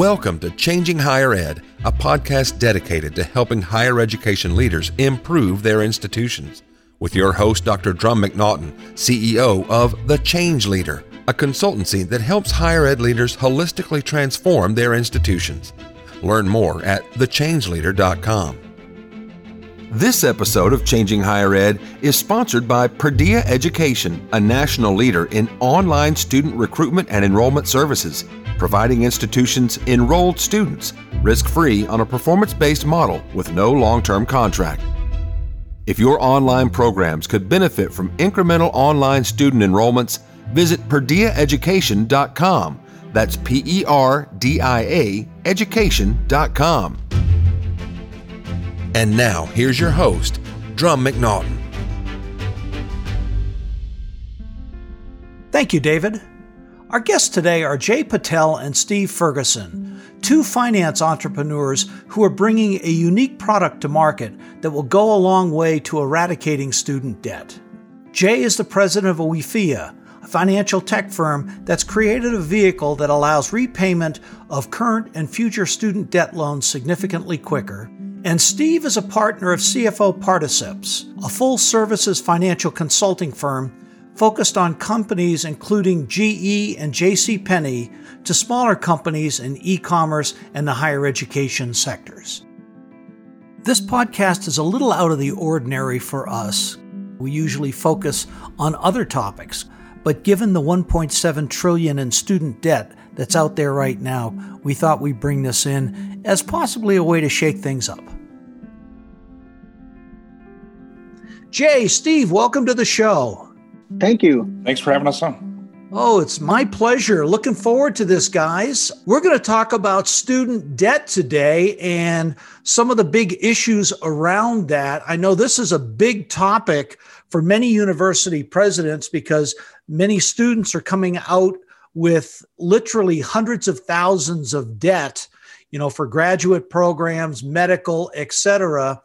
Welcome to Changing Higher Ed, a podcast dedicated to helping higher education leaders improve their institutions. With your host, Dr. Drum McNaughton, CEO of The Change Leader, a consultancy that helps higher ed leaders holistically transform their institutions. Learn more at thechangeleader.com. This episode of Changing Higher Ed is sponsored by Perdia Education, a national leader in online student recruitment and enrollment services providing institutions enrolled students risk free on a performance based model with no long term contract. If your online programs could benefit from incremental online student enrollments, visit PerdiaEducation.com. That's P E R D I A education.com. And now, here's your host, Drum McNaughton. Thank you, David. Our guests today are Jay Patel and Steve Ferguson, two finance entrepreneurs who are bringing a unique product to market that will go a long way to eradicating student debt. Jay is the president of Awifia, a financial tech firm that's created a vehicle that allows repayment of current and future student debt loans significantly quicker. And Steve is a partner of CFO Particips, a full services financial consulting firm focused on companies including GE and JC Penney to smaller companies in e-commerce and the higher education sectors. This podcast is a little out of the ordinary for us. We usually focus on other topics, but given the 1.7 trillion in student debt that's out there right now, we thought we'd bring this in as possibly a way to shake things up. Jay, Steve, welcome to the show. Thank you. Thanks for having us on. Oh, it's my pleasure. Looking forward to this, guys. We're going to talk about student debt today and some of the big issues around that. I know this is a big topic for many university presidents because many students are coming out with literally hundreds of thousands of debt, you know, for graduate programs, medical, etc.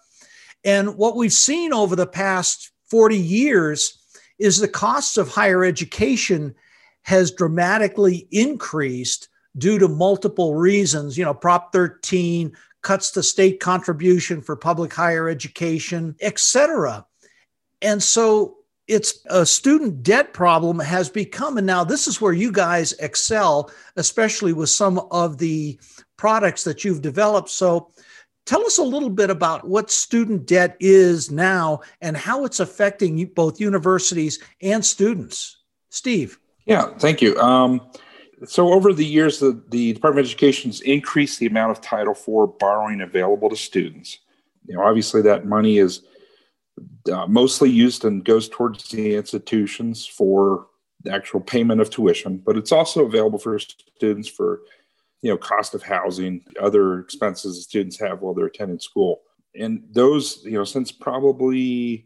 And what we've seen over the past 40 years is the costs of higher education has dramatically increased due to multiple reasons. You know, Prop 13 cuts the state contribution for public higher education, et cetera. And so it's a student debt problem has become, and now this is where you guys excel, especially with some of the products that you've developed. So Tell us a little bit about what student debt is now and how it's affecting both universities and students. Steve. Yeah, thank you. Um, so, over the years, the, the Department of Education has increased the amount of Title IV borrowing available to students. You know, obviously, that money is uh, mostly used and goes towards the institutions for the actual payment of tuition, but it's also available for students for you know cost of housing other expenses students have while they're attending school. And those you know since probably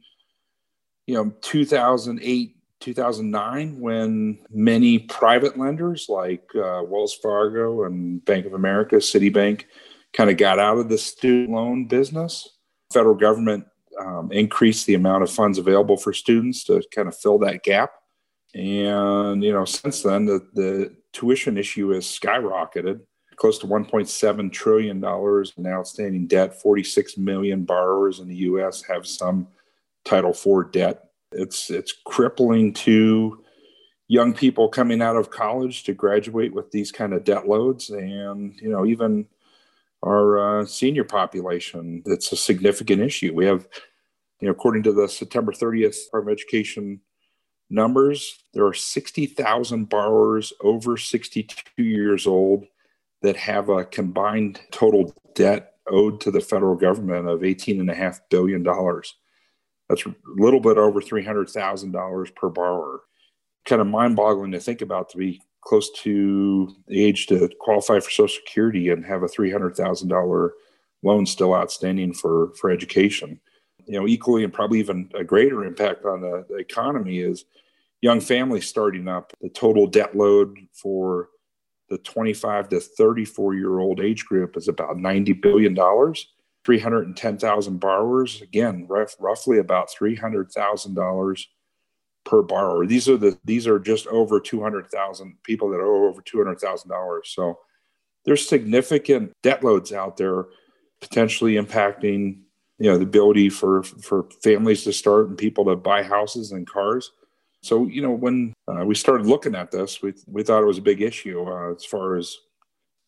you know 2008 2009 when many private lenders like uh, wells fargo and bank of america citibank kind of got out of the student loan business federal government um, increased the amount of funds available for students to kind of fill that gap. And you know since then the, the tuition issue has skyrocketed close to 1.7 trillion dollars in outstanding debt. 46 million borrowers in the US have some title IV debt. It's it's crippling to young people coming out of college to graduate with these kind of debt loads and you know even our uh, senior population. It's a significant issue. We have you know according to the september 30th department of education numbers there are 60000 borrowers over 62 years old that have a combined total debt owed to the federal government of $18.5 billion. That's a little bit over $300,000 per borrower. Kind of mind boggling to think about to be close to the age to qualify for Social Security and have a $300,000 loan still outstanding for, for education. You know, equally and probably even a greater impact on the, the economy is young families starting up. The total debt load for the 25 to 34 year old age group is about $90 billion. 310,000 borrowers, again, rough, roughly about $300,000 per borrower. These are the these are just over 200,000 people that owe over $200,000. So there's significant debt loads out there potentially impacting you know the ability for for families to start and people to buy houses and cars so you know when uh, we started looking at this we, we thought it was a big issue uh, as far as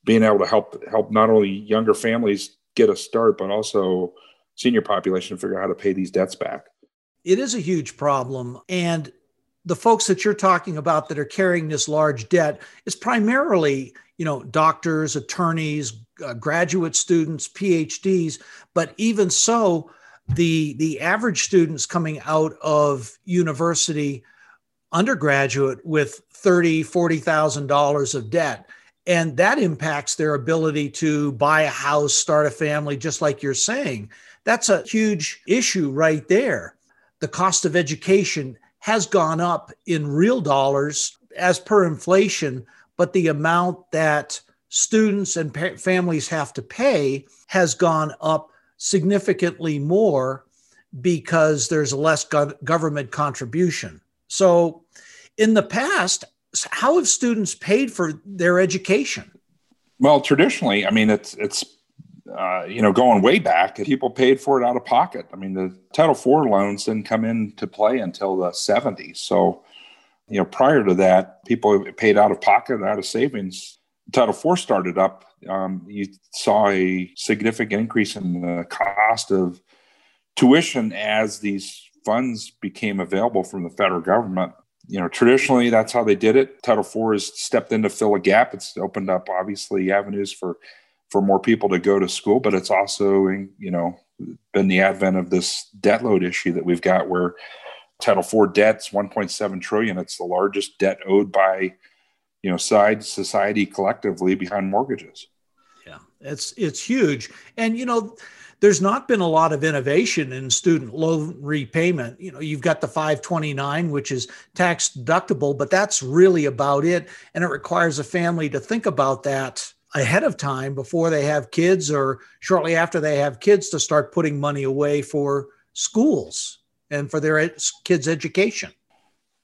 being able to help help not only younger families get a start but also senior population figure out how to pay these debts back. It is a huge problem. And the folks that you're talking about that are carrying this large debt is primarily you know doctors attorneys uh, graduate students phds but even so the the average students coming out of university undergraduate with 30 40000 dollars of debt. And that impacts their ability to buy a house start a family just like you're saying. That's a huge issue right there. The cost of education has gone up in real dollars as per inflation, but the amount that students and pa- families have to pay has gone up significantly more because there's less go- government contribution. So, in the past, how have students paid for their education? Well, traditionally, I mean, it's it's uh, you know, going way back, people paid for it out of pocket. I mean, the Title IV loans didn't come into play until the 70s. So, you know, prior to that, people paid out of pocket, out of savings. Title IV started up. Um, you saw a significant increase in the cost of tuition as these funds became available from the federal government. You know, traditionally, that's how they did it. Title IV has stepped in to fill a gap. It's opened up, obviously, avenues for for more people to go to school, but it's also, you know, been the advent of this debt load issue that we've got where Title IV debt's 1.7 trillion. It's the largest debt owed by, you know, side society collectively behind mortgages. Yeah, it's it's huge, and you know, there's not been a lot of innovation in student loan repayment. You know, you've got the 529, which is tax deductible, but that's really about it, and it requires a family to think about that ahead of time before they have kids or shortly after they have kids to start putting money away for schools and for their kids' education.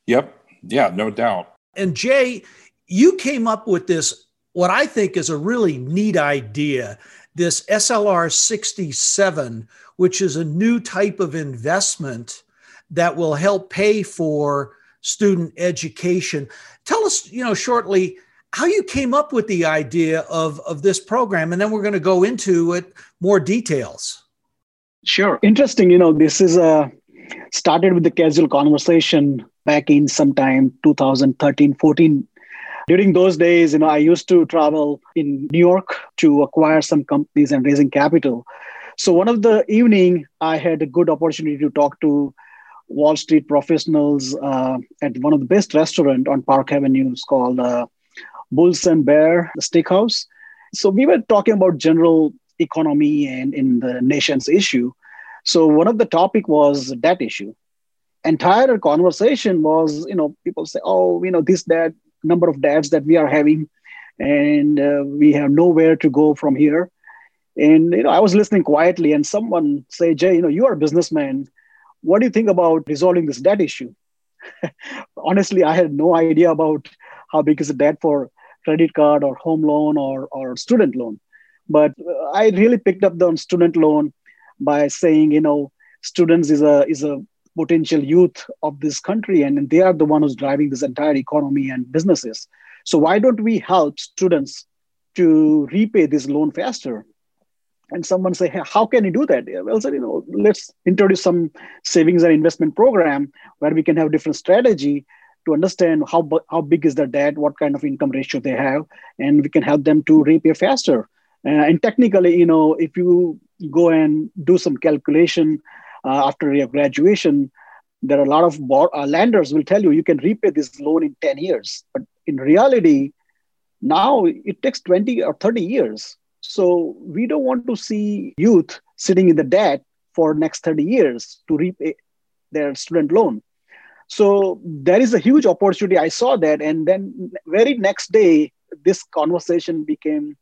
Yep. Yeah, no doubt. And Jay, you came up with this, what I think is a really neat idea this SLR 67, which is a new type of investment that will help pay for student education. Tell us, you know, shortly how you came up with the idea of, of this program, and then we're going to go into it more details. Sure. Interesting. You know, this is a uh, started with the casual conversation back in sometime 2013, 14. During those days, you know, I used to travel in New York to acquire some companies and raising capital. So one of the evening, I had a good opportunity to talk to Wall Street professionals uh, at one of the best restaurant on Park Avenue. It's called uh, Bulls and Bear Steakhouse. So we were talking about general economy and in the nation's issue. So one of the topic was debt issue. Entire conversation was, you know, people say, oh, you know, this debt, number of debts that we are having, and uh, we have nowhere to go from here. And you know, I was listening quietly, and someone say, Jay, you know, you are a businessman. What do you think about resolving this debt issue? Honestly, I had no idea about how big is the debt for credit card or home loan or, or student loan. But I really picked up the student loan by saying, you know, students is a is a potential youth of this country and, and they are the one who's driving this entire economy and businesses. So why don't we help students to repay this loan faster? And someone say, hey, how can you do that? Well, said, you know, let's introduce some savings and investment program where we can have different strategy to understand how, how big is their debt, what kind of income ratio they have, and we can help them to repay faster. Uh, and technically, you know, if you go and do some calculation uh, after your graduation, there are a lot of uh, lenders will tell you you can repay this loan in 10 years. But in reality, now it takes 20 or 30 years. So we don't want to see youth sitting in the debt for next 30 years to repay their student loan so there is a huge opportunity i saw that and then very next day this conversation became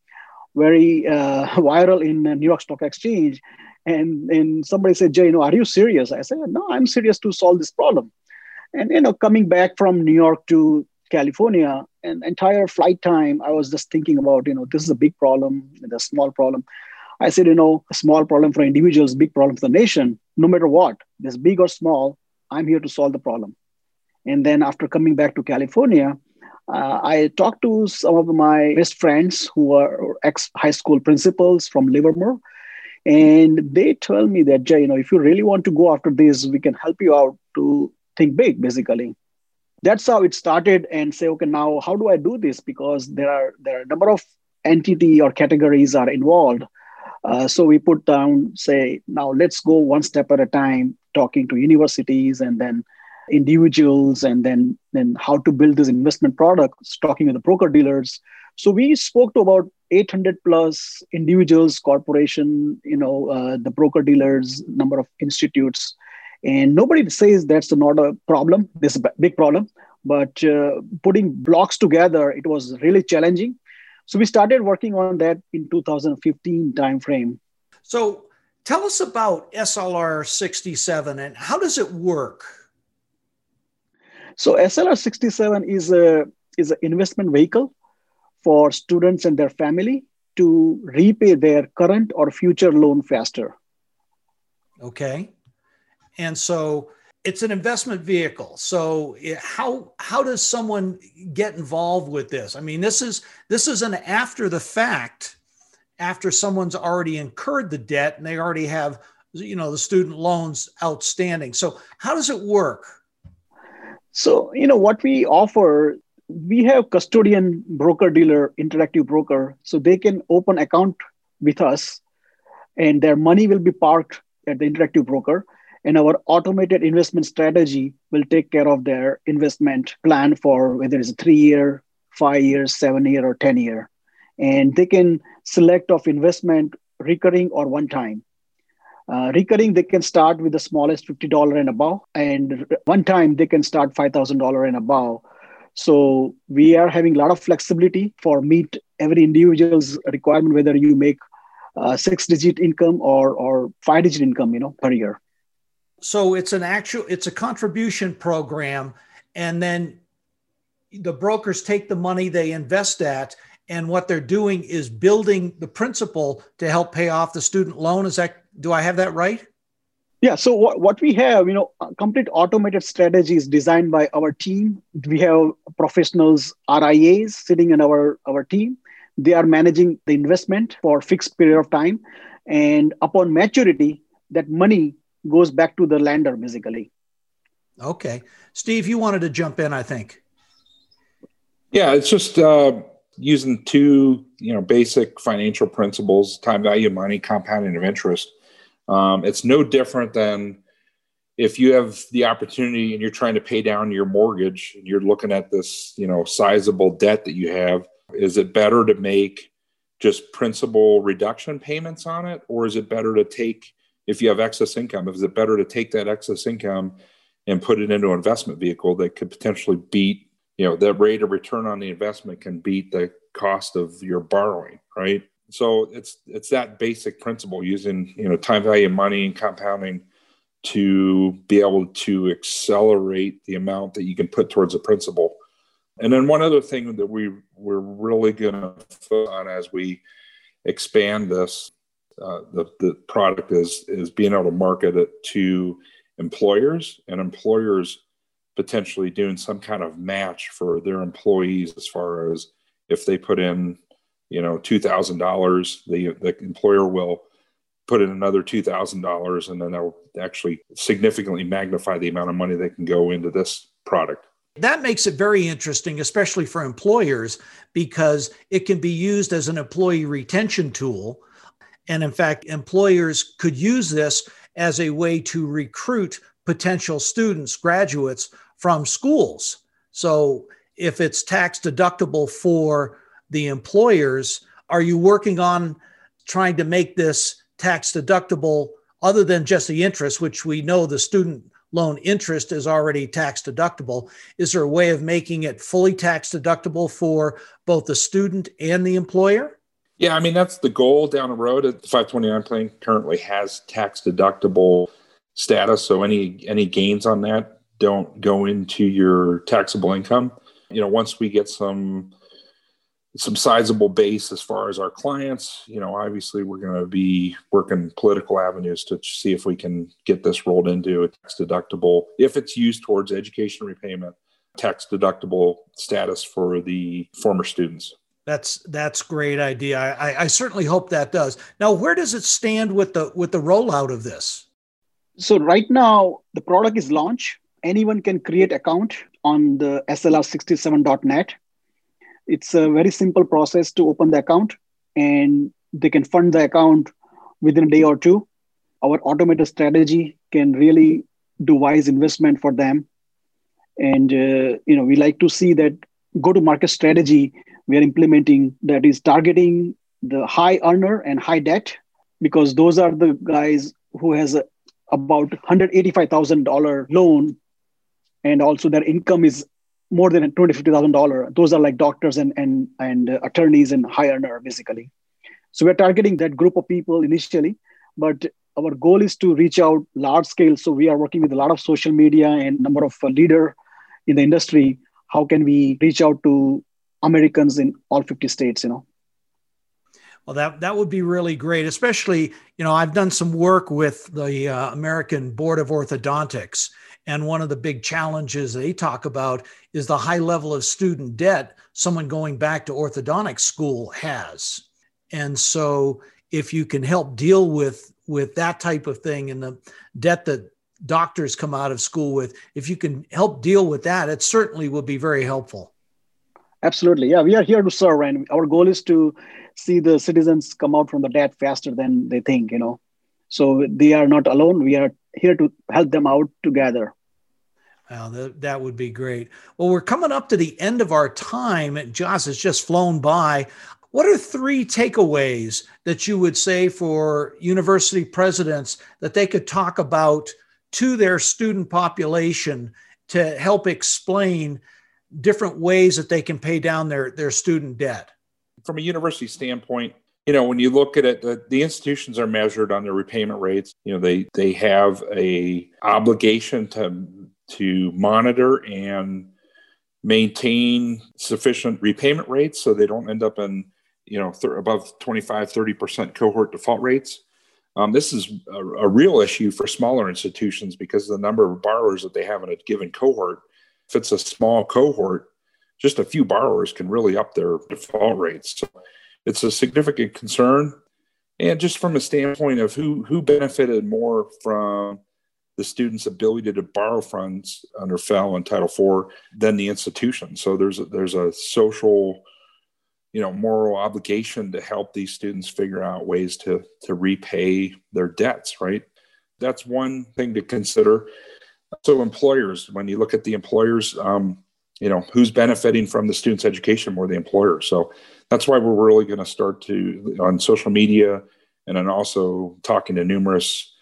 very uh, viral in new york stock exchange and and somebody said jay you know are you serious i said no i'm serious to solve this problem and you know coming back from new york to california an entire flight time, I was just thinking about, you know, this is a big problem, a small problem. I said, you know, a small problem for individuals, big problem for the nation. No matter what, this big or small, I'm here to solve the problem. And then after coming back to California, uh, I talked to some of my best friends who are ex high school principals from Livermore. And they tell me that, Jay, you know, if you really want to go after this, we can help you out to think big, basically. That's how it started and say, okay, now how do I do this? Because there are there are a number of entity or categories are involved. Uh, so we put down, say, now let's go one step at a time, talking to universities and then individuals and then then how to build this investment products talking with the broker dealers so we spoke to about 800 plus individuals corporation you know uh, the broker dealers number of institutes. And nobody says that's not a problem. This is a big problem. But uh, putting blocks together it was really challenging. So we started working on that in 2015 timeframe. So tell us about slr 67 and how does it work? So SLR 67 is a is an investment vehicle for students and their family to repay their current or future loan faster. Okay. And so it's an investment vehicle. So eh, how how does someone get involved with this? I mean, this is this is an after the fact after someone's already incurred the debt and they already have you know the student loans outstanding. So how does it work? So, you know, what we offer, we have custodian broker dealer, interactive broker, so they can open account with us and their money will be parked at the interactive broker and our automated investment strategy will take care of their investment plan for whether it's a three year five years seven year or ten year and they can select of investment recurring or one time uh, recurring, they can start with the smallest $50 and above, and one time they can start $5,000 and above. So we are having a lot of flexibility for meet every individual's requirement, whether you make uh, six digit income or, or five digit income, you know, per year. So it's an actual, it's a contribution program. And then the brokers take the money they invest at and what they're doing is building the principal to help pay off the student loan. Is that do I have that right? Yeah. So what, what we have, you know, complete automated strategies designed by our team. We have professionals, RIAs sitting in our, our team. They are managing the investment for fixed period of time. And upon maturity, that money goes back to the lender basically. Okay. Steve, you wanted to jump in, I think. Yeah, it's just uh, using two, you know, basic financial principles, time value of money, compounding of interest um, it's no different than if you have the opportunity and you're trying to pay down your mortgage and you're looking at this, you know, sizable debt that you have. Is it better to make just principal reduction payments on it, or is it better to take if you have excess income? Is it better to take that excess income and put it into an investment vehicle that could potentially beat, you know, that rate of return on the investment can beat the cost of your borrowing, right? So it's it's that basic principle using you know time value of money and compounding to be able to accelerate the amount that you can put towards a principal. And then one other thing that we we're really going to focus on as we expand this uh, the, the product is is being able to market it to employers and employers potentially doing some kind of match for their employees as far as if they put in you know two thousand dollars the the employer will put in another two thousand dollars and then they'll actually significantly magnify the amount of money that can go into this product that makes it very interesting, especially for employers, because it can be used as an employee retention tool. And in fact, employers could use this as a way to recruit potential students, graduates from schools. So if it's tax deductible for the employers. Are you working on trying to make this tax deductible other than just the interest, which we know the student loan interest is already tax deductible? Is there a way of making it fully tax deductible for both the student and the employer? Yeah, I mean, that's the goal down the road. The 529 plan currently has tax deductible status. So any any gains on that don't go into your taxable income you know, once we get some some sizable base as far as our clients, you know, obviously we're going to be working political avenues to see if we can get this rolled into a tax deductible if it's used towards education repayment, tax deductible status for the former students. That's that's great idea. I, I certainly hope that does. Now, where does it stand with the with the rollout of this? So right now, the product is launched. Anyone can create account on the slr67.net. It's a very simple process to open the account, and they can fund the account within a day or two. Our automated strategy can really do wise investment for them, and uh, you know we like to see that go-to-market strategy we are implementing that is targeting the high earner and high debt because those are the guys who has a, about $185,000 loan and also their income is more than $250,000. Those are like doctors and, and, and attorneys and high earner basically. So we're targeting that group of people initially, but our goal is to reach out large scale. So we are working with a lot of social media and number of uh, leader in the industry. How can we reach out to Americans in all 50 states, you know. Well, that that would be really great, especially you know I've done some work with the uh, American Board of Orthodontics, and one of the big challenges they talk about is the high level of student debt someone going back to orthodontic school has, and so if you can help deal with with that type of thing and the debt that doctors come out of school with, if you can help deal with that, it certainly will be very helpful. Absolutely. Yeah, we are here to serve, and our goal is to see the citizens come out from the debt faster than they think, you know. So they are not alone. We are here to help them out together. Wow, that, that would be great. Well, we're coming up to the end of our time. Josh has just flown by. What are three takeaways that you would say for university presidents that they could talk about to their student population to help explain different ways that they can pay down their, their student debt? From a university standpoint, you know, when you look at it, the, the, institutions are measured on their repayment rates. You know, they they have a obligation to to monitor and maintain sufficient repayment rates so they don't end up in you know th- above 25 30% cohort default rates um, this is a, a, real issue for smaller institutions because the number of borrowers that they have in a given cohort if it's a small cohort, just a few borrowers can really up their default rates. So it's a significant concern. And just from a standpoint of who who benefited more from the student's ability to borrow funds under FFEL and Title IV than the institution. So there's a, there's a social, you know, moral obligation to help these students figure out ways to to repay their debts. Right. That's one thing to consider. So employers, when you look at the employers, um, you know who's benefiting from the student's education more the employer. So that's why we're really going to start to on social media and then also talking to numerous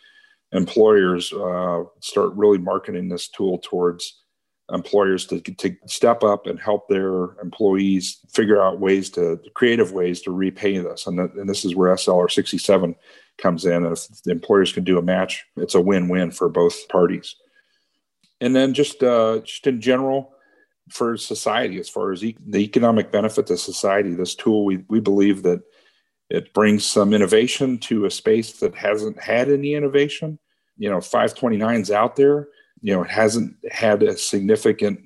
employers uh, start really marketing this tool towards employers to, to step up and help their employees figure out ways to creative ways to repay this. And, and this is where slr 67 comes in. And if the employers can do a match it's a win-win for both parties. And then just uh, just in general for society as far as e- the economic benefit to society this tool we, we believe that it brings some innovation to a space that hasn't had any innovation you know 529's out there you know it hasn't had a significant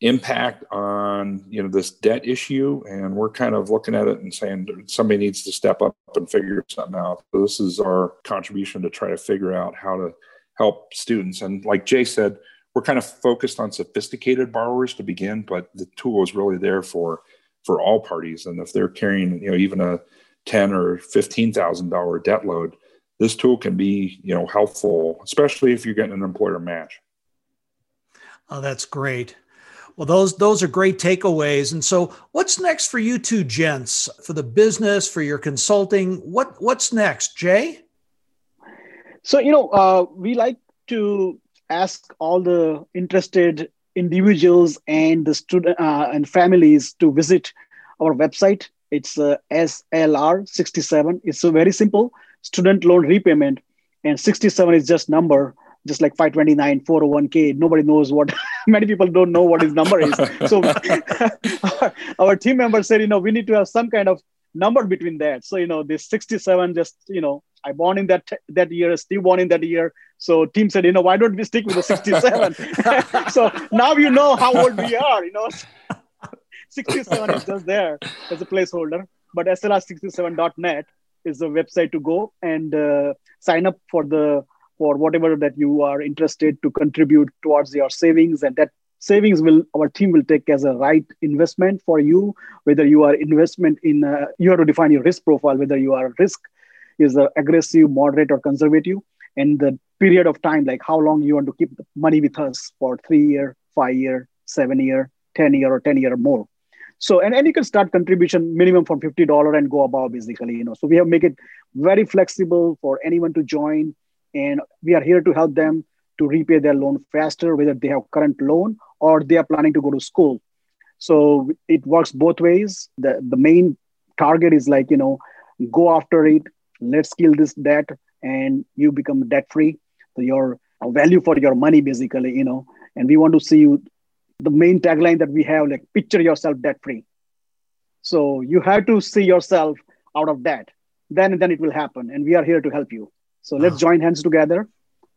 impact on you know this debt issue and we're kind of looking at it and saying somebody needs to step up and figure something out so this is our contribution to try to figure out how to help students. And like Jay said, we're kind of focused on sophisticated borrowers to begin, but the tool is really there for for all parties. And if they're carrying, you know, even a ten or fifteen thousand dollar debt load, this tool can be, you know, helpful, especially if you're getting an employer match. Oh, that's great. Well, those those are great takeaways. And so, what's next for you two gents for the business, for your consulting? What what's next, Jay? So, you know, uh, we like to ask all the interested individuals and the student uh, and families to visit our website. It's uh, SLR67. It's a very simple student loan repayment, and 67 is just number. just like 529 401k nobody knows what many people don't know what his number is. So our, team member said you know we need to have some kind of number between that. So you know this 67 just you know i born in that that year steve born in that year. So team said you know why don't we stick with the 67 so now you know how old we are you know. 67 is just there as a placeholder but slr67.net is the website to go and uh, sign up for the for whatever that you are interested to contribute towards your savings and that savings will our team will take as a right investment for you. Whether you are investment in uh, you have to define your risk profile whether you are risk is uh, aggressive moderate or conservative. And the period of time like how long you want to keep the money with us for three year five year seven year ten year or ten year or more so and, and you can start contribution minimum from $50 and go above basically you know. So we have make it very flexible for anyone to join and we are here to help them to repay their loan faster whether they have current loan or they are planning to go to school. So it works both ways. The, the main target is like you know go after it let's kill this debt and you become debt free so your value for your money basically you know. And we want to see you the main tagline that we have like picture yourself debt free so you have to see yourself out of debt. Then then it will happen and we are here to help you. So let's oh. join hands together.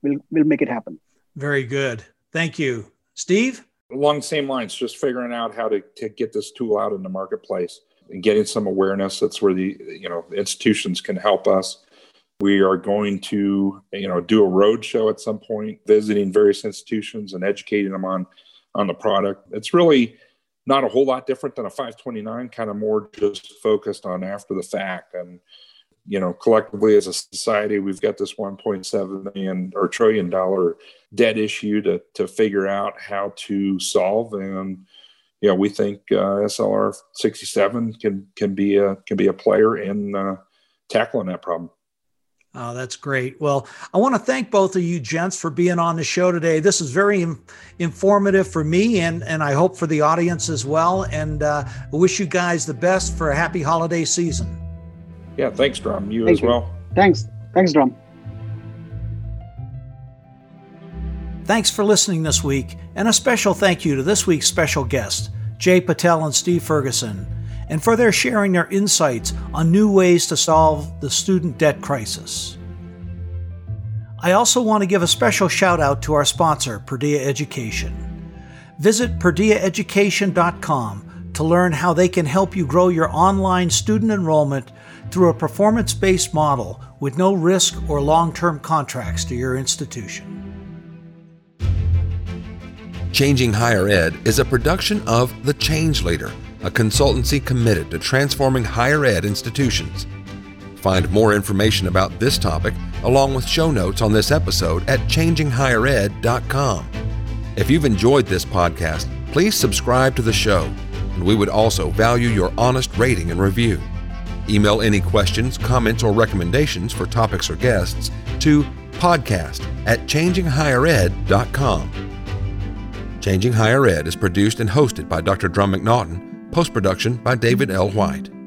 We'll we'll make it happen. Very good. Thank you. Steve? Along the same lines just figuring out how to, to get this tool out in the marketplace and getting some awareness that's where the you know institutions can help us. We are going to you know do a road show at some point visiting various institutions and educating them on on the product. It's really not a whole lot different than a 529, kind of more just focused on after the fact. And, you know, collectively as a society, we've got this 1.7 million or trillion dollar debt issue to, to figure out how to solve. And, you know, we think uh, SLR 67 can, can be a, can be a player in uh, tackling that problem. Oh, that's great. Well, I want to thank both of you gents for being on the show today. This is very informative for me and, and I hope for the audience as well. And uh, I wish you guys the best for a happy holiday season. Yeah, thanks, Drum. You thank as you. well. Thanks. Thanks, Drum. Thanks for listening this week, and a special thank you to this week's special guests, Jay Patel and Steve Ferguson and for their sharing their insights on new ways to solve the student debt crisis. I also want to give a special shout out to our sponsor, Perdia Education. Visit perdiaeducation.com to learn how they can help you grow your online student enrollment through a performance based model with no risk or long term contracts to your institution. Changing Higher Ed is a production of The Change Leader a consultancy committed to transforming higher ed institutions. Find more information about this topic along with show notes on this episode at changinghighered.com. If you've enjoyed this podcast, please subscribe to the show, and we would also value your honest rating and review. Email any questions, comments, or recommendations for topics or guests to podcast at changinghighered.com. Changing Higher Ed is produced and hosted by Dr. Drum McNaughton Post production by David L. White.